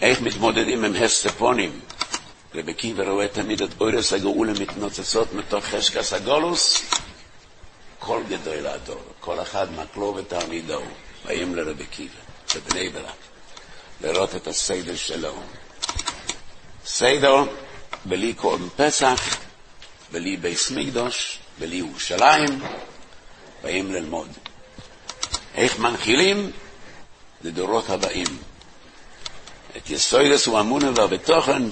איך מתמודדים עם הסטפונים. רבי קיבא רואה תמיד את אורס הגאולה מתנוצצות מתוך חשקס הגולוס, כל גדול הדור, כל אחד מקלו ותלמידו, באים לרבי קיבא, לבני ברק, לראות את הסדר שלו. סדר בלי קורבן פסח, בלי בייס מקדוש, בלי ירושלים, באים ללמוד. איך מנחילים לדורות הבאים. את יסוידס ואמונה והבתוכן,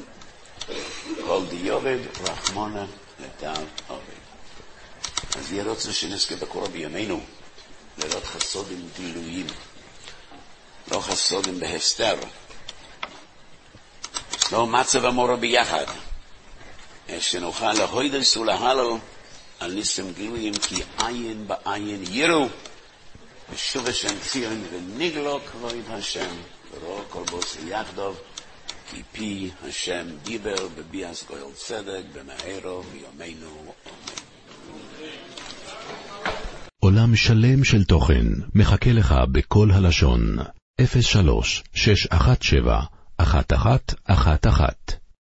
כל דיובד רחמונה לטל עובד. אז יהיה רוצה שנזכה בקורא בימינו, לראות חסודים גילויים, לא חסודים בהסתר, לא מצב המורה ביחד, שנוכל להוידס ולהלל על ניסים גילויים, כי עין בעין יראו. ושוב השם ציון ונגלו כבוד השם, ורואו כל בוס יחדוב, כי פי השם דיבר בביאס גויל צדק, במהרו ביומנו אמן. עולם שלם של תוכן מחכה לך בכל הלשון, 03 617 1111